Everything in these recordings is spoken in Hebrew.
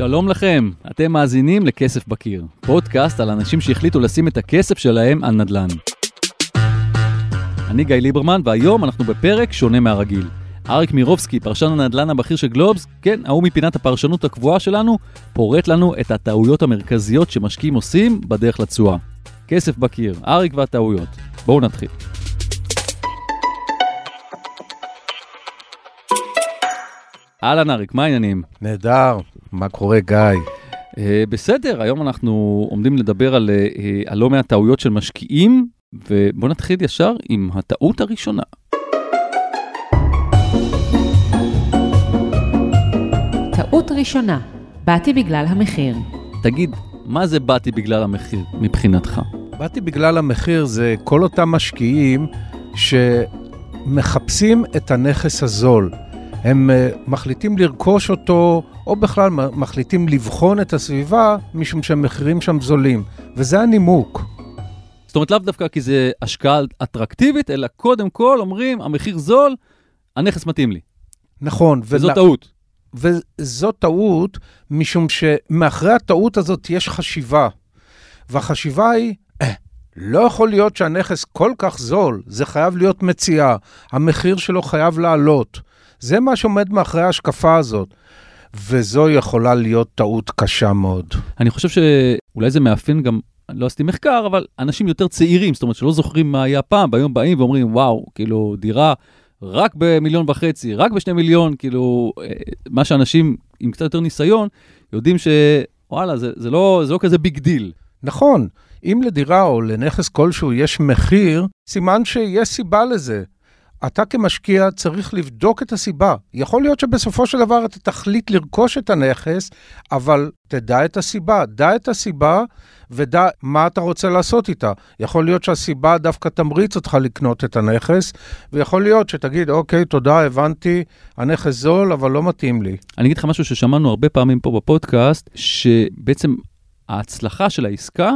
שלום לכם, אתם מאזינים לכסף בקיר, פודקאסט על אנשים שהחליטו לשים את הכסף שלהם על נדל"ן. אני גיא ליברמן, והיום אנחנו בפרק שונה מהרגיל. אריק מירובסקי, פרשן הנדל"ן הבכיר של גלובס, כן, ההוא מפינת הפרשנות הקבועה שלנו, פורט לנו את הטעויות המרכזיות שמשקיעים עושים בדרך לתשואה. כסף בקיר, אריק והטעויות. בואו נתחיל. אהלן אריק, מה העניינים? נהדר, מה קורה גיא? Uh, בסדר, היום אנחנו עומדים לדבר על, uh, על לא מעט טעויות של משקיעים, ובואו נתחיל ישר עם הטעות הראשונה. טעות ראשונה, באתי בגלל המחיר. תגיד, מה זה באתי בגלל המחיר מבחינתך? באתי בגלל המחיר זה כל אותם משקיעים שמחפשים את הנכס הזול. הם uh, מחליטים לרכוש אותו, או בכלל מחליטים לבחון את הסביבה, משום שהמחירים שם זולים. וזה הנימוק. זאת אומרת, לאו דווקא כי זה השקעה אטרקטיבית, אלא קודם כל אומרים, המחיר זול, הנכס מתאים לי. נכון. וזו ולה... טעות. וזו טעות, משום שמאחרי הטעות הזאת יש חשיבה. והחשיבה היא, אה, לא יכול להיות שהנכס כל כך זול, זה חייב להיות מציאה, המחיר שלו חייב לעלות. זה מה שעומד מאחורי ההשקפה הזאת. וזו יכולה להיות טעות קשה מאוד. אני חושב שאולי זה מאפיין גם, לא עשיתי מחקר, אבל אנשים יותר צעירים, זאת אומרת שלא זוכרים מה היה פעם, והיום באים ואומרים, וואו, כאילו, דירה רק במיליון וחצי, רק בשני מיליון, כאילו, אה, מה שאנשים עם קצת יותר ניסיון, יודעים שוואלה, זה, זה, לא, זה לא כזה big deal. נכון, אם לדירה או לנכס כלשהו יש מחיר, סימן שיש סיבה לזה. אתה כמשקיע צריך לבדוק את הסיבה. יכול להיות שבסופו של דבר אתה תחליט לרכוש את הנכס, אבל תדע את הסיבה. דע את הסיבה ודע מה אתה רוצה לעשות איתה. יכול להיות שהסיבה דווקא תמריץ אותך לקנות את הנכס, ויכול להיות שתגיד, אוקיי, תודה, הבנתי, הנכס זול, אבל לא מתאים לי. אני אגיד לך משהו ששמענו הרבה פעמים פה בפודקאסט, שבעצם ההצלחה של העסקה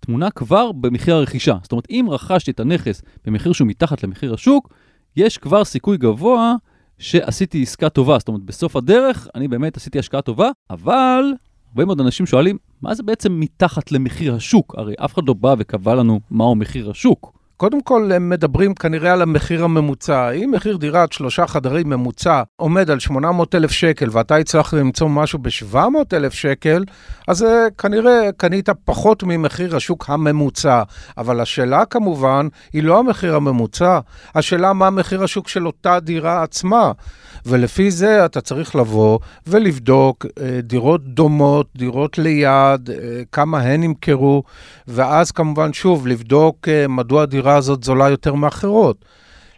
תמונה כבר במחיר הרכישה. זאת אומרת, אם רכשתי את הנכס במחיר שהוא מתחת למחיר השוק, יש כבר סיכוי גבוה שעשיתי עסקה טובה. זאת אומרת, בסוף הדרך אני באמת עשיתי השקעה טובה, אבל הרבה מאוד אנשים שואלים, מה זה בעצם מתחת למחיר השוק? הרי אף אחד לא בא וקבע לנו מהו מחיר השוק. קודם כל, הם מדברים כנראה על המחיר הממוצע. אם מחיר דירת שלושה חדרים ממוצע עומד על 800 אלף שקל ואתה הצלחת למצוא משהו ב-700 אלף שקל, אז uh, כנראה קנית פחות ממחיר השוק הממוצע. אבל השאלה כמובן היא לא המחיר הממוצע, השאלה מה מחיר השוק של אותה דירה עצמה. ולפי זה אתה צריך לבוא ולבדוק uh, דירות דומות, דירות ליד, uh, כמה הן נמכרו, ואז כמובן שוב לבדוק מדוע הדירה הזאת זולה יותר מאחרות.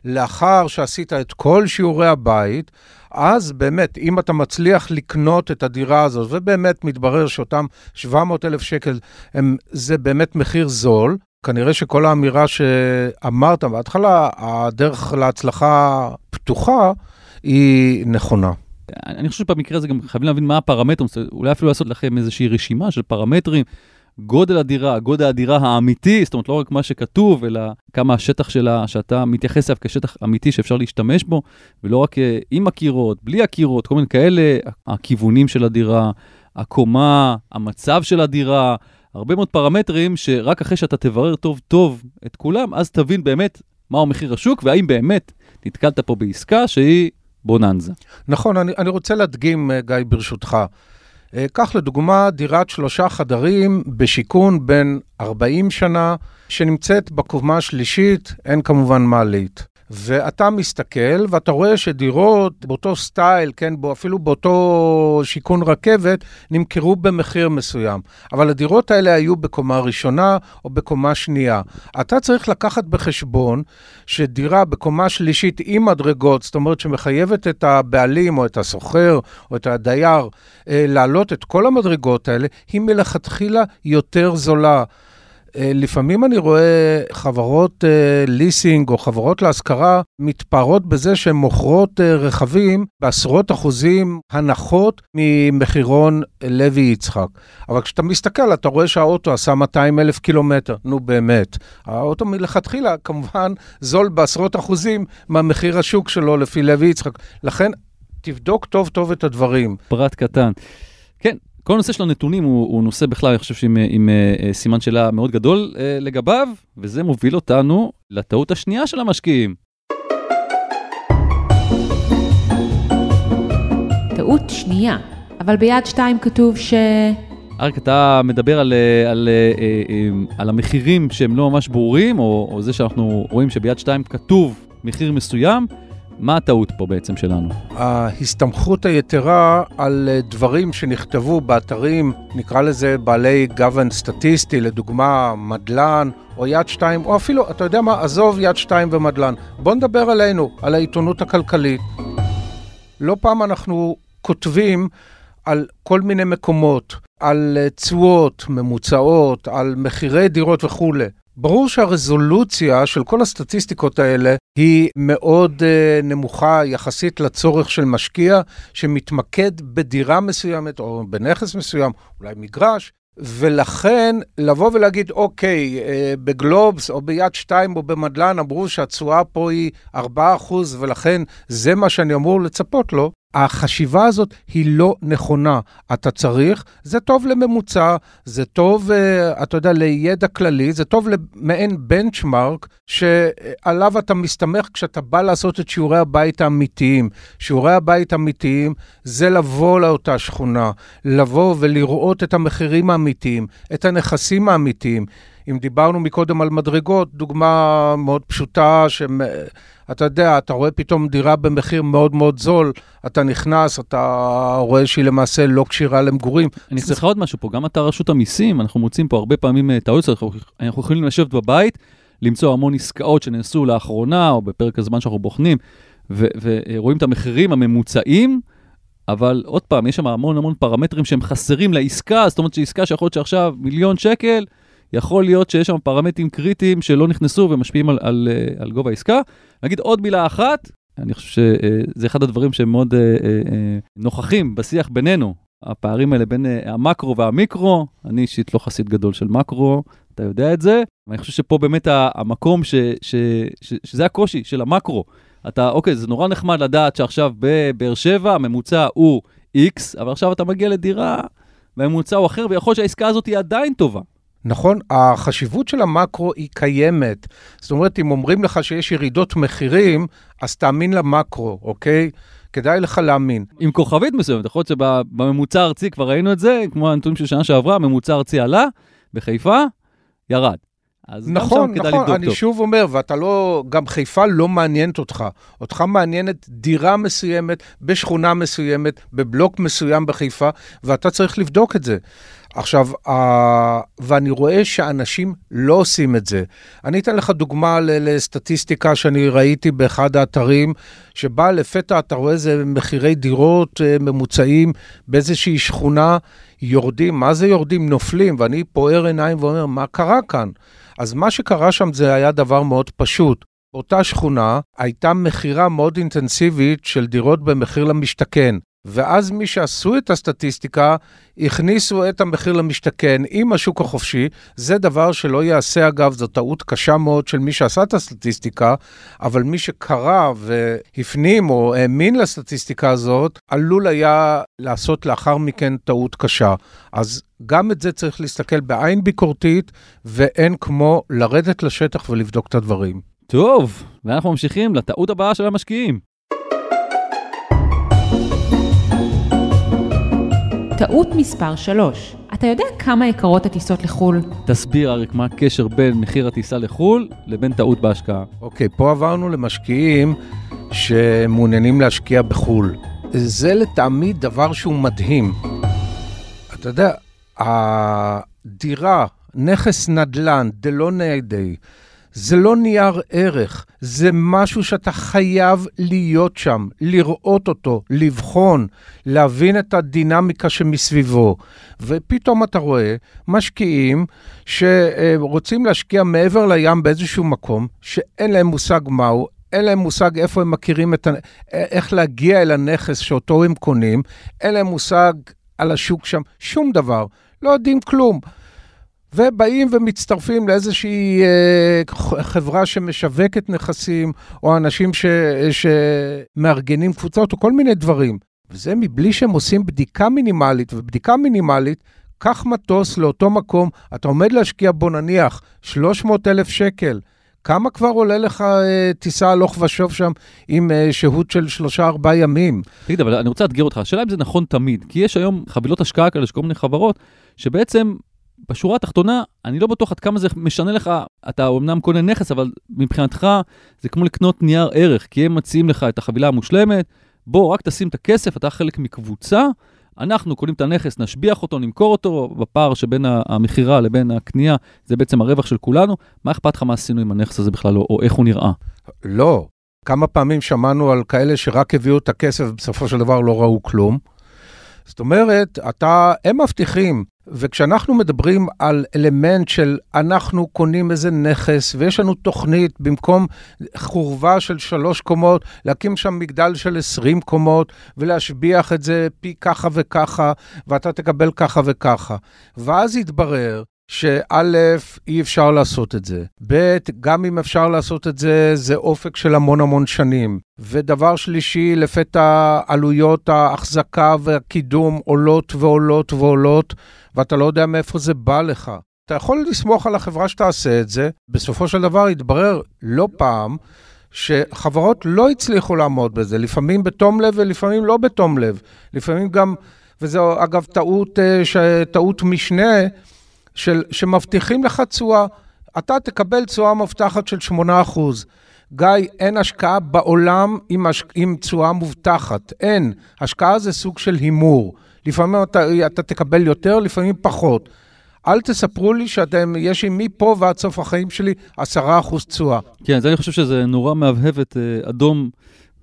לאחר שעשית את כל שיעורי הבית, אז באמת, אם אתה מצליח לקנות את הדירה הזאת, ובאמת מתברר שאותם 700 אלף שקל הם, זה באמת מחיר זול, כנראה שכל האמירה שאמרת בהתחלה, הדרך להצלחה פתוחה, היא נכונה. אני חושב שבמקרה הזה גם חייבים להבין מה הפרמטרים, אולי אפילו לעשות לכם איזושהי רשימה של פרמטרים. גודל הדירה, גודל הדירה האמיתי, זאת אומרת לא רק מה שכתוב, אלא כמה השטח שלה, שאתה מתייחס אליו כשטח אמיתי שאפשר להשתמש בו, ולא רק אה, עם הקירות, בלי הקירות, כל מיני כאלה, הכיוונים של הדירה, הקומה, המצב של הדירה, הרבה מאוד פרמטרים שרק אחרי שאתה תברר טוב טוב את כולם, אז תבין באמת מהו מחיר השוק, והאם באמת נתקלת פה בעסקה שהיא בוננזה. נכון, אני, אני רוצה להדגים, אה, גיא, ברשותך. אה, קח לדוגמה דירת שלושה חדרים בשיכון בין 40 שנה, שנמצאת בקומה השלישית, אין כמובן מעלית. ואתה מסתכל ואתה רואה שדירות באותו סטייל, כן, בו, אפילו באותו שיכון רכבת, נמכרו במחיר מסוים. אבל הדירות האלה היו בקומה ראשונה או בקומה שנייה. אתה צריך לקחת בחשבון שדירה בקומה שלישית עם מדרגות, זאת אומרת שמחייבת את הבעלים או את הסוחר או את הדייר אה, להעלות את כל המדרגות האלה, היא מלכתחילה יותר זולה. אה, לפעמים אני רואה חברות ליסינג אה, או חברות להשכרה מתפארות בזה שהן מוכרות אה, רכבים בעשרות אחוזים הנחות ממחירון לוי יצחק. אבל כשאתה מסתכל, אתה רואה שהאוטו עשה 200 אלף קילומטר. נו באמת. האוטו מלכתחילה כמובן זול בעשרות אחוזים מהמחיר השוק שלו לפי לוי יצחק. לכן, תבדוק טוב טוב את הדברים. פרט קטן. כל הנושא של הנתונים הוא, הוא נושא בכלל, אני חושב שעם עם, uh, סימן שאלה מאוד גדול uh, לגביו, וזה מוביל אותנו לטעות השנייה של המשקיעים. טעות שנייה, אבל ביד שתיים כתוב ש... אריק, אתה מדבר על, על, על, על המחירים שהם לא ממש ברורים, או, או זה שאנחנו רואים שביד שתיים כתוב מחיר מסוים, מה הטעות פה בעצם שלנו? ההסתמכות היתרה על אה, דברים שנכתבו באתרים, נקרא לזה בעלי גוון סטטיסטי, לדוגמה מדלן או יד שתיים, או אפילו, אתה יודע מה, עזוב יד שתיים ומדלן. בוא נדבר עלינו, על העיתונות הכלכלית. לא פעם אנחנו כותבים על כל מיני מקומות, על אה, תשואות ממוצעות, על מחירי דירות וכולי. ברור שהרזולוציה של כל הסטטיסטיקות האלה היא מאוד uh, נמוכה יחסית לצורך של משקיע שמתמקד בדירה מסוימת או בנכס מסוים, אולי מגרש, ולכן לבוא ולהגיד, אוקיי, אה, בגלובס או ביד שתיים או במדלן אמרו שהתשואה פה היא 4% ולכן זה מה שאני אמור לצפות לו, החשיבה הזאת היא לא נכונה. אתה צריך, זה טוב לממוצע, זה טוב, אה, אתה יודע, לידע כללי, זה טוב למעין בנצ'מרק שעליו אתה מסתמך כשאתה בא לעשות את שיעורי הבית האמיתיים. שיעורי הבית האמיתיים זה לבוא לאותה שכונה, לבוא ולראות את המחירים האמיתיים, את הנכסים האמיתיים. אם דיברנו מקודם על מדרגות, דוגמה מאוד פשוטה, שאתה יודע, אתה רואה פתאום דירה במחיר מאוד מאוד זול, אתה נכנס, אתה רואה שהיא למעשה לא כשירה למגורים. אני אכניס לך עוד משהו פה, גם אתה רשות המיסים, אנחנו מוצאים פה הרבה פעמים אה, טעויות, אנחנו יכולים לשבת בבית, למצוא המון עסקאות שנעשו לאחרונה, או בפרק הזמן שאנחנו בוחנים, ורואים את המחירים הממוצעים. אבל עוד פעם, יש שם המון המון פרמטרים שהם חסרים לעסקה, זאת אומרת שעסקה שיכול להיות שעכשיו מיליון שקל, יכול להיות שיש שם פרמטרים קריטיים שלא נכנסו ומשפיעים על, על, אה, על גובה העסקה. נגיד עוד מילה אחת, אני חושב שזה אחד הדברים שהם מאוד אה, אה, נוכחים בשיח בינינו, הפערים האלה בין המקרו והמיקרו, אני אישית לא חסיד גדול של מקרו, אתה יודע את זה, ואני חושב שפה באמת המקום ש, ש, ש, שזה הקושי של המקרו. אתה, אוקיי, זה נורא נחמד לדעת שעכשיו בבאר שבע הממוצע הוא X, אבל עכשיו אתה מגיע לדירה והממוצע הוא אחר, ויכול להיות שהעסקה הזאת היא עדיין טובה. נכון, החשיבות של המקרו היא קיימת. זאת אומרת, אם אומרים לך שיש ירידות מחירים, אז תאמין למקרו, אוקיי? כדאי לך להאמין. עם כוכבית מסוימת, יכול להיות שבממוצע הארצי כבר ראינו את זה, כמו הנתונים של שנה שעברה, הממוצע הארצי עלה, בחיפה, ירד. אז נכון, גם שם נכון, אני טוב. שוב אומר, ואתה לא, גם חיפה לא מעניינת אותך. אותך מעניינת דירה מסוימת, בשכונה מסוימת, בבלוק מסוים בחיפה, ואתה צריך לבדוק את זה. עכשיו, ואני רואה שאנשים לא עושים את זה. אני אתן לך דוגמה לסטטיסטיקה שאני ראיתי באחד האתרים, שבה לפתע אתה רואה איזה מחירי דירות uh, ממוצעים באיזושהי שכונה, יורדים, מה זה יורדים? נופלים, ואני פוער עיניים ואומר, מה קרה כאן? אז מה שקרה שם זה היה דבר מאוד פשוט. באותה שכונה הייתה מכירה מאוד אינטנסיבית של דירות במחיר למשתכן. ואז מי שעשו את הסטטיסטיקה, הכניסו את המחיר למשתכן עם השוק החופשי. זה דבר שלא ייעשה, אגב, זו טעות קשה מאוד של מי שעשה את הסטטיסטיקה, אבל מי שקרא והפנים או האמין לסטטיסטיקה הזאת, עלול היה לעשות לאחר מכן טעות קשה. אז גם את זה צריך להסתכל בעין ביקורתית, ואין כמו לרדת לשטח ולבדוק את הדברים. טוב, ואנחנו ממשיכים לטעות הבאה של המשקיעים. טעות מספר 3, אתה יודע כמה יקרות הטיסות לחו"ל? תסביר, אריק, מה הקשר בין מחיר הטיסה לחו"ל לבין טעות בהשקעה. אוקיי, פה עברנו למשקיעים שמעוניינים להשקיע בחו"ל. זה לטעמי דבר שהוא מדהים. אתה יודע, הדירה, נכס נדל"ן, דלא נעדי, זה לא נייר ערך, זה משהו שאתה חייב להיות שם, לראות אותו, לבחון, להבין את הדינמיקה שמסביבו. ופתאום אתה רואה משקיעים שרוצים להשקיע מעבר לים באיזשהו מקום, שאין להם מושג מהו, אין להם מושג איפה הם מכירים את ה... איך להגיע אל הנכס שאותו הם קונים, אין להם מושג על השוק שם, שום דבר. לא יודעים כלום. ובאים ומצטרפים לאיזושהי אה, חברה שמשווקת נכסים, או אנשים ש, שמארגנים קבוצות, או כל מיני דברים. וזה מבלי שהם עושים בדיקה מינימלית, ובדיקה מינימלית, קח מטוס לאותו מקום, אתה עומד להשקיע בו נניח 300 אלף שקל. כמה כבר עולה לך אה, טיסה הלוך ושוב שם עם אה, שהות של שלושה-ארבעה ימים? תגיד, אבל אני רוצה לאתגר אותך, השאלה אם זה נכון תמיד, כי יש היום חבילות השקעה כאלה של כל מיני חברות, שבעצם בשורה התחתונה, אני לא בטוח עד כמה זה משנה לך, אתה אומנם קונה נכס, אבל מבחינתך זה כמו לקנות נייר ערך, כי הם מציעים לך את החבילה המושלמת, בוא, רק תשים את הכסף, אתה חלק מקבוצה, אנחנו קונים את הנכס, נשביח אותו, נמכור אותו, בפער שבין המכירה לבין הקנייה, זה בעצם הרווח של כולנו. מה אכפת לך מה עשינו עם הנכס הזה בכלל, או איך הוא נראה? לא. כמה פעמים שמענו על כאלה שרק הביאו את הכסף ובסופו של דבר לא ראו כלום. זאת אומרת, אתה, הם מבטיחים, וכשאנחנו מדברים על אלמנט של אנחנו קונים איזה נכס ויש לנו תוכנית במקום חורבה של שלוש קומות, להקים שם מגדל של עשרים קומות ולהשביח את זה פי ככה וככה, ואתה תקבל ככה וככה. ואז יתברר שא', אי אפשר לעשות את זה. ב', גם אם אפשר לעשות את זה, זה אופק של המון המון שנים. ודבר שלישי, לפתע עלויות ההחזקה והקידום עולות ועולות ועולות, ואתה לא יודע מאיפה זה בא לך. אתה יכול לסמוך על החברה שתעשה את זה, בסופו של דבר יתברר לא פעם שחברות לא הצליחו לעמוד בזה, לפעמים בתום לב ולפעמים לא בתום לב. לפעמים גם, וזו אגב טעות, אה, טעות משנה, של, שמבטיחים לך תשואה. אתה תקבל תשואה מבטחת של 8%. גיא, אין השקעה בעולם עם, הש... עם תשואה מובטחת. אין. השקעה זה סוג של הימור. לפעמים אתה, אתה תקבל יותר, לפעמים פחות. אל תספרו לי שאתם, יש לי מפה ועד סוף החיים שלי 10% תשואה. כן, אז אני חושב שזה נורא מהבהב את uh, אדום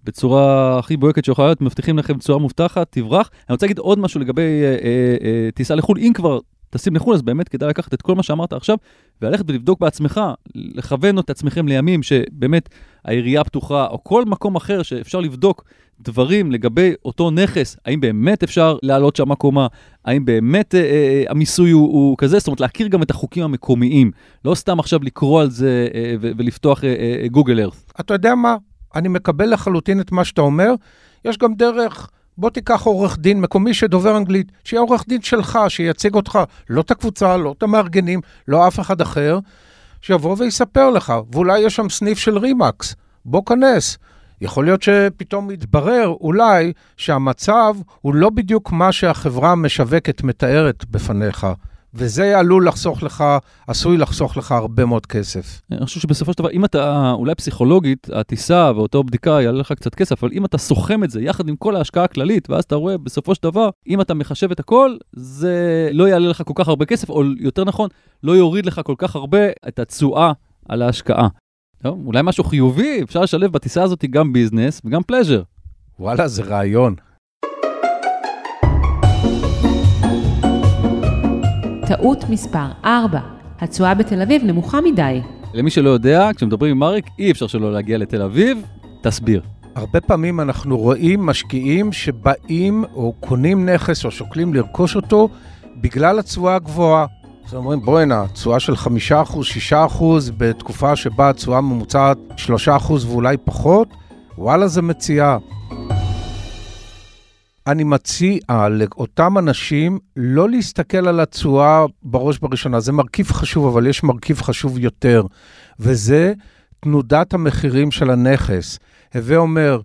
בצורה הכי בויקת שיכולה להיות, מבטיחים לכם תשואה מובטחת, תברח. אני רוצה להגיד עוד משהו לגבי uh, uh, uh, טיסה לחו"ל, אם כבר טסים לחו"ל, אז באמת כדאי לקחת את כל מה שאמרת עכשיו, וללכת ולבדוק בעצמך, לכוון את עצמכם לימים שבאמת העירייה פתוחה, או כל מקום אחר שאפשר לבדוק דברים לגבי אותו נכס, האם באמת אפשר לעלות שם קומה, האם באמת אה, אה, המיסוי הוא, הוא כזה, זאת אומרת להכיר גם את החוקים המקומיים, לא סתם עכשיו לקרוא על זה אה, ו- ולפתוח אה, אה, גוגל ארת. אתה יודע מה? אני מקבל לחלוטין את מה שאתה אומר. יש גם דרך בוא תיקח עורך דין מקומי שדובר אנגלית, שיהיה עורך דין שלך, שייצג אותך, לא את הקבוצה, לא את המארגנים, לא אף אחד אחר, שיבוא ויספר לך, ואולי יש שם סניף של רימקס, בוא כנס. יכול להיות שפתאום יתברר אולי שהמצב הוא לא בדיוק מה שהחברה המשווקת מתארת בפניך. וזה עלול לחסוך לך, עשוי לחסוך לך הרבה מאוד כסף. אני חושב שבסופו של דבר, אם אתה, אולי פסיכולוגית, הטיסה ואותו בדיקה יעלה לך קצת כסף, אבל אם אתה סוכם את זה יחד עם כל ההשקעה הכללית, ואז אתה רואה בסופו של דבר, אם אתה מחשב את הכל, זה לא יעלה לך כל כך הרבה כסף, או יותר נכון, לא יוריד לך כל כך הרבה את התשואה על ההשקעה. טוב, אולי משהו חיובי, אפשר לשלב בטיסה הזאת גם ביזנס וגם פלז'ר. וואלה, זה רעיון. טעות מספר 4, התשואה בתל אביב נמוכה מדי. למי שלא יודע, כשמדברים עם אריק, אי אפשר שלא להגיע לתל אביב, תסביר. הרבה פעמים אנחנו רואים משקיעים שבאים או קונים נכס או שוקלים לרכוש אותו בגלל התשואה הגבוהה. אז אומרים, בוא'נה, תשואה של 5%, 6% בתקופה שבה התשואה ממוצעת 3% ואולי פחות, וואלה, זה מציאה. אני מציע לאותם אנשים לא להסתכל על התשואה בראש בראשונה. זה מרכיב חשוב, אבל יש מרכיב חשוב יותר, וזה תנודת המחירים של הנכס. הווה אומר,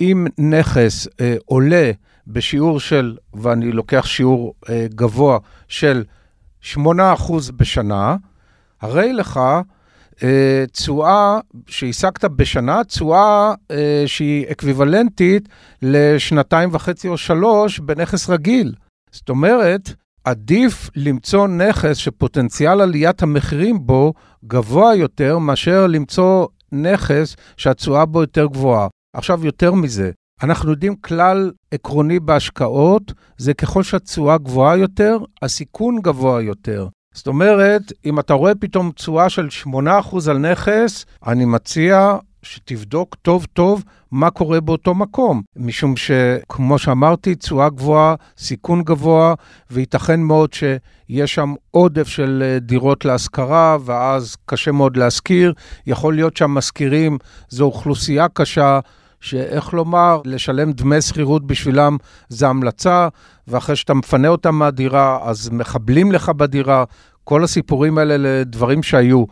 אם נכס אה, עולה בשיעור של, ואני לוקח שיעור אה, גבוה, של 8% בשנה, הרי לך תשואה שהשגת בשנה, תשואה אה, שהיא אקוויוולנטית לשנתיים וחצי או שלוש בנכס רגיל. זאת אומרת, עדיף למצוא נכס שפוטנציאל עליית המחירים בו גבוה יותר מאשר למצוא נכס שהתשואה בו יותר גבוהה. עכשיו, יותר מזה, אנחנו יודעים כלל עקרוני בהשקעות, זה ככל שהתשואה גבוהה יותר, הסיכון גבוה יותר. זאת אומרת, אם אתה רואה פתאום תשואה של 8% על נכס, אני מציע שתבדוק טוב טוב מה קורה באותו מקום. משום שכמו שאמרתי, תשואה גבוהה, סיכון גבוה, וייתכן מאוד שיש שם עודף של אה, דירות להשכרה, ואז קשה מאוד להשכיר. יכול להיות שהמשכירים זו אוכלוסייה קשה, שאיך לומר, לשלם דמי שכירות בשבילם זה המלצה, ואחרי שאתה מפנה אותם מהדירה, אז מחבלים לך בדירה. כל הסיפורים האלה לדברים שהיו.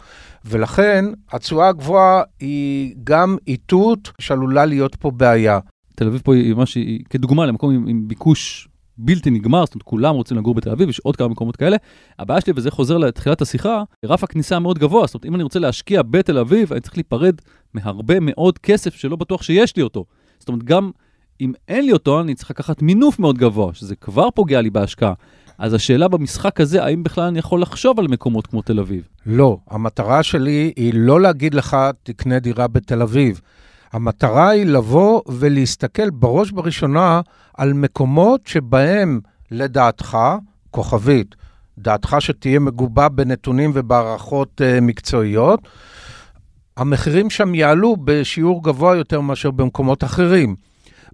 ולכן, התשואה הגבוהה היא גם איתות שעלולה להיות פה בעיה. תל אביב פה היא ממש, כדוגמה למקום עם, עם ביקוש בלתי נגמר, זאת אומרת, כולם רוצים לגור בתל אביב, יש עוד כמה מקומות כאלה. הבעיה שלי, וזה חוזר לתחילת השיחה, רף הכניסה מאוד גבוה, זאת אומרת, אם אני רוצה להשקיע בתל אביב, אני צריך להיפרד מהרבה מאוד כסף שלא בטוח שיש לי אותו. זאת אומרת, גם אם אין לי אותו, אני צריך לקחת מינוף מאוד גבוה, שזה כבר פוגע לי בהשקעה. אז השאלה במשחק הזה, האם בכלל אני יכול לחשוב על מקומות כמו תל אביב? לא, המטרה שלי היא לא להגיד לך, תקנה דירה בתל אביב. המטרה היא לבוא ולהסתכל בראש ובראשונה על מקומות שבהם, לדעתך, כוכבית, דעתך שתהיה מגובה בנתונים ובהערכות uh, מקצועיות, המחירים שם יעלו בשיעור גבוה יותר מאשר במקומות אחרים.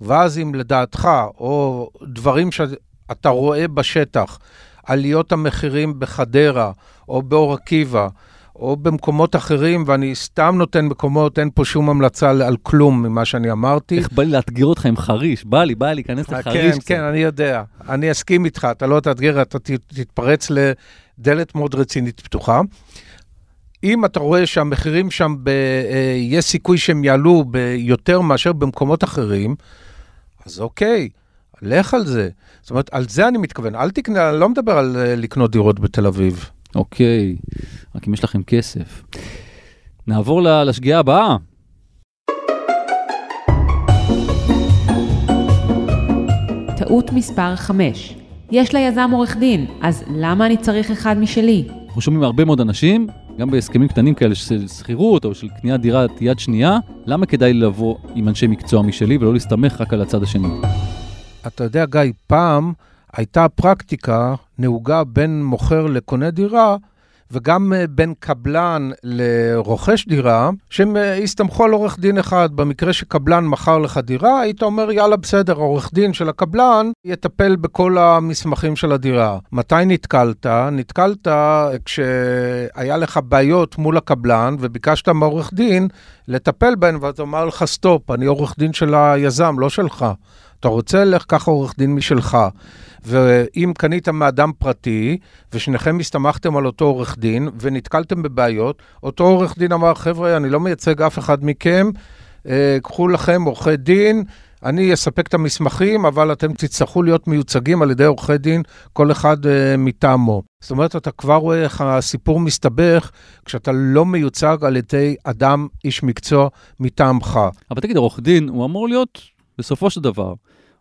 ואז אם לדעתך, או דברים שאתה רואה בשטח, עליות המחירים בחדרה או באור עקיבא, או במקומות אחרים, ואני סתם נותן מקומות, אין פה שום המלצה על כלום ממה שאני אמרתי. איך בא לי לאתגר אותך עם חריש? בא לי, בא לי להיכנס אה, לחריש. כן, כן, אני יודע. אני אסכים איתך, אתה לא תאתגר, אתה תתפרץ לדלת מאוד רצינית פתוחה. אם אתה רואה שהמחירים שם, ב, אה, יש סיכוי שהם יעלו ביותר מאשר במקומות אחרים, אז אוקיי, לך על זה. זאת אומרת, על זה אני מתכוון. אל תקנה, אני לא מדבר על אה, לקנות דירות בתל אביב. אוקיי, רק אם יש לכם כסף. נעבור לשגיאה הבאה. טעות מספר 5 יש ליזם עורך דין, אז למה אני צריך אחד משלי? אנחנו שומעים הרבה מאוד אנשים, גם בהסכמים קטנים כאלה של שכירות או של קניית דירה יד שנייה, למה כדאי לבוא עם אנשי מקצוע משלי ולא להסתמך רק על הצד השני? אתה יודע, גיא, פעם הייתה פרקטיקה נהוגה בין מוכר לקונה דירה, וגם אה, בין קבלן לרוכש דירה, שהם אה, הסתמכו על עורך דין אחד. במקרה שקבלן מכר לך דירה, היית אומר, יאללה, בסדר, עורך דין של הקבלן יטפל בכל המסמכים של הדירה. מתי נתקלת? נתקלת כשהיה לך בעיות מול הקבלן וביקשת מעורך דין לטפל בהן, ואתה אומר לך, סטופ, אני עורך דין של היזם, לא שלך. אתה רוצה, לך קח עורך דין משלך. ואם קנית מאדם פרטי, ושניכם הסתמכתם על אותו עורך דין, ונתקלתם בבעיות, אותו עורך דין אמר, חבר'ה, אני לא מייצג אף אחד מכם, אה, קחו לכם עורכי דין, אני אספק את המסמכים, אבל אתם תצטרכו להיות מיוצגים על ידי עורכי דין, כל אחד אה, מטעמו. זאת אומרת, אתה כבר רואה איך הסיפור מסתבך כשאתה לא מיוצג על ידי אדם, איש מקצוע, מטעמך. אבל תגיד, עורך דין, הוא אמור להיות, בסופו של דבר,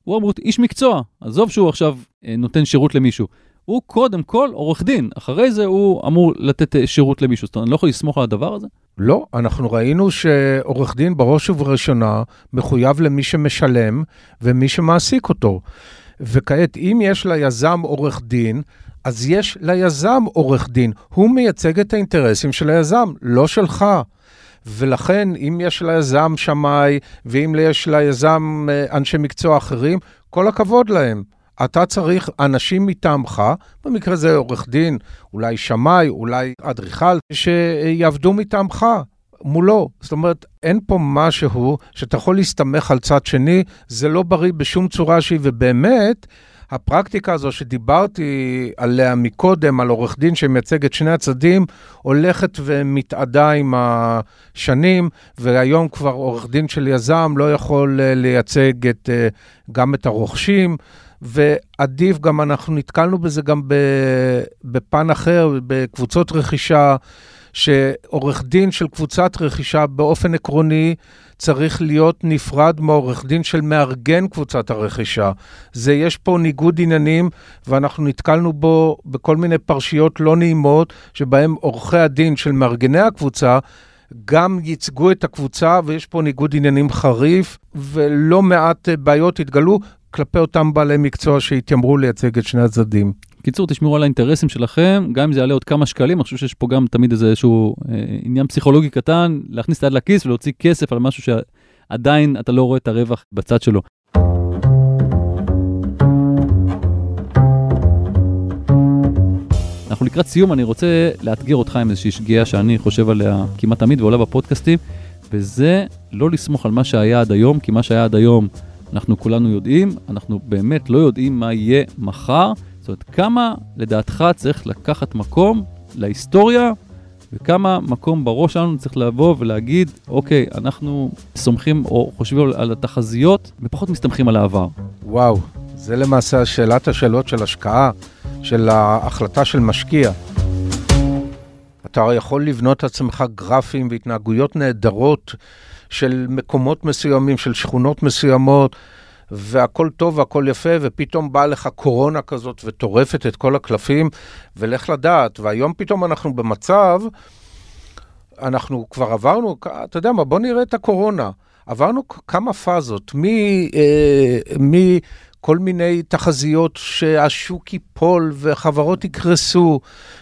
הוא להיות איש מקצוע, עזוב שהוא עכשיו אה, נותן שירות למישהו. הוא קודם כל עורך דין, אחרי זה הוא אמור לתת אה, שירות למישהו. זאת אומרת, אני לא יכול לסמוך על הדבר הזה? לא, אנחנו ראינו שעורך דין בראש ובראשונה מחויב למי שמשלם ומי שמעסיק אותו. וכעת, אם יש ליזם עורך דין, אז יש ליזם עורך דין. הוא מייצג את האינטרסים של היזם, לא שלך. ולכן, אם יש ליזם שמאי, ואם יש ליזם אה, אנשי מקצוע אחרים, כל הכבוד להם. אתה צריך אנשים מטעמך, במקרה הזה עורך דין, אולי שמאי, אולי אדריכל, שיעבדו מטעמך. מולו. זאת אומרת, אין פה משהו שאתה יכול להסתמך על צד שני, זה לא בריא בשום צורה שהיא, ובאמת, הפרקטיקה הזו שדיברתי עליה מקודם, על עורך דין שמייצג את שני הצדדים, הולכת ומתאדה עם השנים, והיום כבר עורך דין של יזם לא יכול אה, לייצג את, אה, גם את הרוכשים. ועדיף, גם אנחנו נתקלנו בזה גם בפן אחר, בקבוצות רכישה, שעורך דין של קבוצת רכישה באופן עקרוני צריך להיות נפרד מעורך דין של מארגן קבוצת הרכישה. זה, יש פה ניגוד עניינים, ואנחנו נתקלנו בו בכל מיני פרשיות לא נעימות, שבהם עורכי הדין של מארגני הקבוצה גם ייצגו את הקבוצה, ויש פה ניגוד עניינים חריף, ולא מעט בעיות התגלו כלפי אותם בעלי מקצוע שהתיימרו לייצג את שני הצדדים. קיצור, תשמרו על האינטרסים שלכם, גם אם זה יעלה עוד כמה שקלים, אני חושב שיש פה גם תמיד איזה איזשהו אה, עניין פסיכולוגי קטן, להכניס את היד לכיס ולהוציא כסף על משהו שעדיין אתה לא רואה את הרווח בצד שלו. אנחנו לקראת סיום, אני רוצה לאתגר אותך עם איזושהי שגיאה שאני חושב עליה כמעט תמיד ועולה בפודקאסטים. וזה לא לסמוך על מה שהיה עד היום, כי מה שהיה עד היום אנחנו כולנו יודעים, אנחנו באמת לא יודעים מה יהיה מחר. זאת אומרת, כמה לדעתך צריך לקחת מקום להיסטוריה, וכמה מקום בראש שלנו צריך לבוא ולהגיד, אוקיי, אנחנו סומכים או חושבים על התחזיות ופחות מסתמכים על העבר. וואו, זה למעשה שאלת השאלות של השקעה, של ההחלטה של משקיע. אתה יכול לבנות עצמך גרפים והתנהגויות נהדרות של מקומות מסוימים, של שכונות מסוימות, והכל טוב והכל יפה, ופתאום באה לך קורונה כזאת וטורפת את כל הקלפים, ולך לדעת. והיום פתאום אנחנו במצב, אנחנו כבר עברנו, אתה יודע מה, בוא נראה את הקורונה. עברנו כמה פאזות, מ... אה, מ כל מיני תחזיות שהשוק ייפול וחברות יקרסו,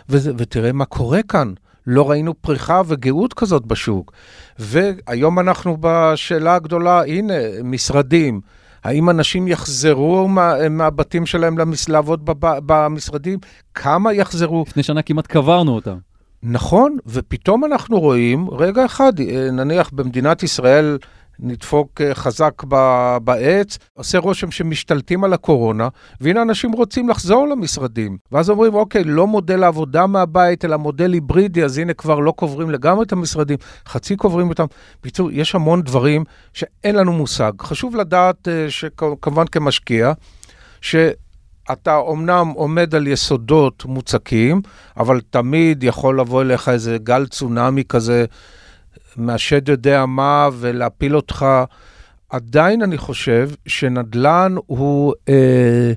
ו- ותראה מה קורה כאן. לא ראינו פריחה וגאות כזאת בשוק. והיום אנחנו בשאלה הגדולה, הנה, משרדים. האם אנשים יחזרו מה, מהבתים שלהם למס, לעבוד בב, במשרדים? כמה יחזרו? לפני שנה כמעט קברנו אותם. נכון, ופתאום אנחנו רואים, רגע אחד, נניח במדינת ישראל נדפוק אה, חזק בעץ, עושה רושם שמשתלטים על הקורונה, והנה אנשים רוצים לחזור למשרדים. ואז אומרים, אוקיי, לא מודל עבודה מהבית, אלא מודל היברידי, אז הנה כבר לא קוברים לגמרי את המשרדים, חצי קוברים אותם. בקיצור, יש המון דברים שאין לנו מושג. חשוב לדעת, אה, שכמובן כמשקיע, ש... אתה אומנם עומד על יסודות מוצקים, אבל תמיד יכול לבוא אליך איזה גל צונאמי כזה מהשד יודע מה ולהפיל אותך. עדיין אני חושב שנדל"ן הוא, אה,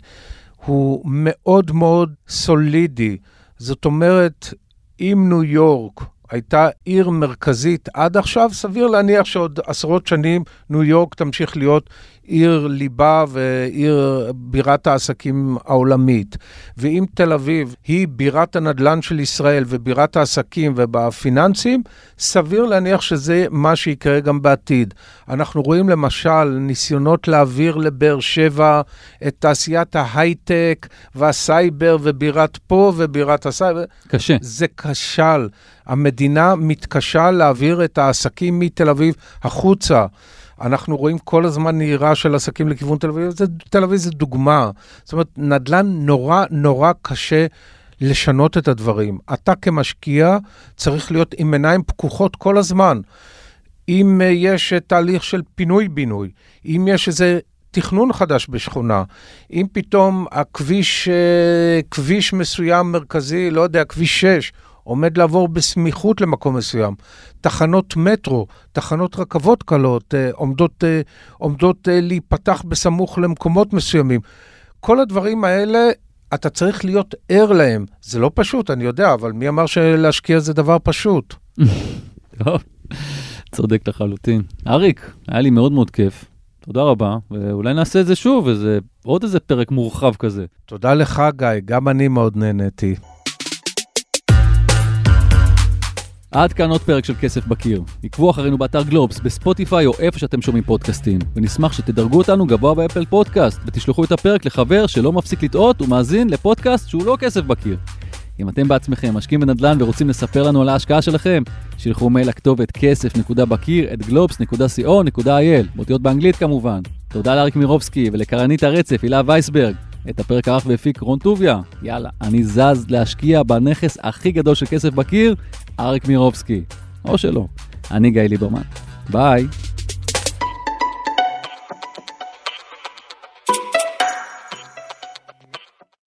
הוא מאוד מאוד סולידי. זאת אומרת, אם ניו יורק הייתה עיר מרכזית עד עכשיו, סביר להניח שעוד עשרות שנים ניו יורק תמשיך להיות עיר ליבה ועיר בירת העסקים העולמית. ואם תל אביב היא בירת הנדל"ן של ישראל ובירת העסקים ובפיננסים, סביר להניח שזה מה שיקרה גם בעתיד. אנחנו רואים למשל ניסיונות להעביר לבאר שבע את תעשיית ההייטק והסייבר ובירת פה ובירת הסייבר. קשה. זה כשל. המדינה מתקשה להעביר את העסקים מתל אביב החוצה. אנחנו רואים כל הזמן נהירה של עסקים לכיוון תל אביב, זה, תל אביב זה דוגמה. זאת אומרת, נדל"ן נורא נורא קשה לשנות את הדברים. אתה כמשקיע צריך להיות עם עיניים פקוחות כל הזמן. אם יש תהליך של פינוי-בינוי, אם יש איזה תכנון חדש בשכונה, אם פתאום הכביש, אה, כביש מסוים מרכזי, לא יודע, כביש 6, עומד לעבור בסמיכות למקום מסוים. תחנות מטרו, תחנות רכבות קלות אה, עומדות, אה, עומדות אה, להיפתח בסמוך למקומות מסוימים. כל הדברים האלה, אתה צריך להיות ער להם. זה לא פשוט, אני יודע, אבל מי אמר שלהשקיע זה דבר פשוט? טוב, צודק לחלוטין. אריק, היה לי מאוד מאוד כיף. תודה רבה, ואולי נעשה את זה שוב, איזה, עוד איזה פרק מורחב כזה. תודה לך, גיא, גם אני מאוד נהניתי. עד כאן עוד פרק של כסף בקיר. עקבו אחרינו באתר גלובס, בספוטיפיי או איפה שאתם שומעים פודקאסטים. ונשמח שתדרגו אותנו גבוה באפל פודקאסט, ותשלחו את הפרק לחבר שלא מפסיק לטעות ומאזין לפודקאסט שהוא לא כסף בקיר. אם אתם בעצמכם משקיעים בנדל"ן ורוצים לספר לנו על ההשקעה שלכם, שילחו מייל לכתובת כסף.בקיר at globes.co.il, באותיות באנגלית כמובן. תודה לאריק מירובסקי ולקרנית הרצף, הילה וייסברג. את הפרק ערך והפיק רון טוביה. יאללה, אני זז להשקיע בנכס הכי גדול של כסף בקיר, אריק מירובסקי. או שלא. אני גיא ליברמן. ביי.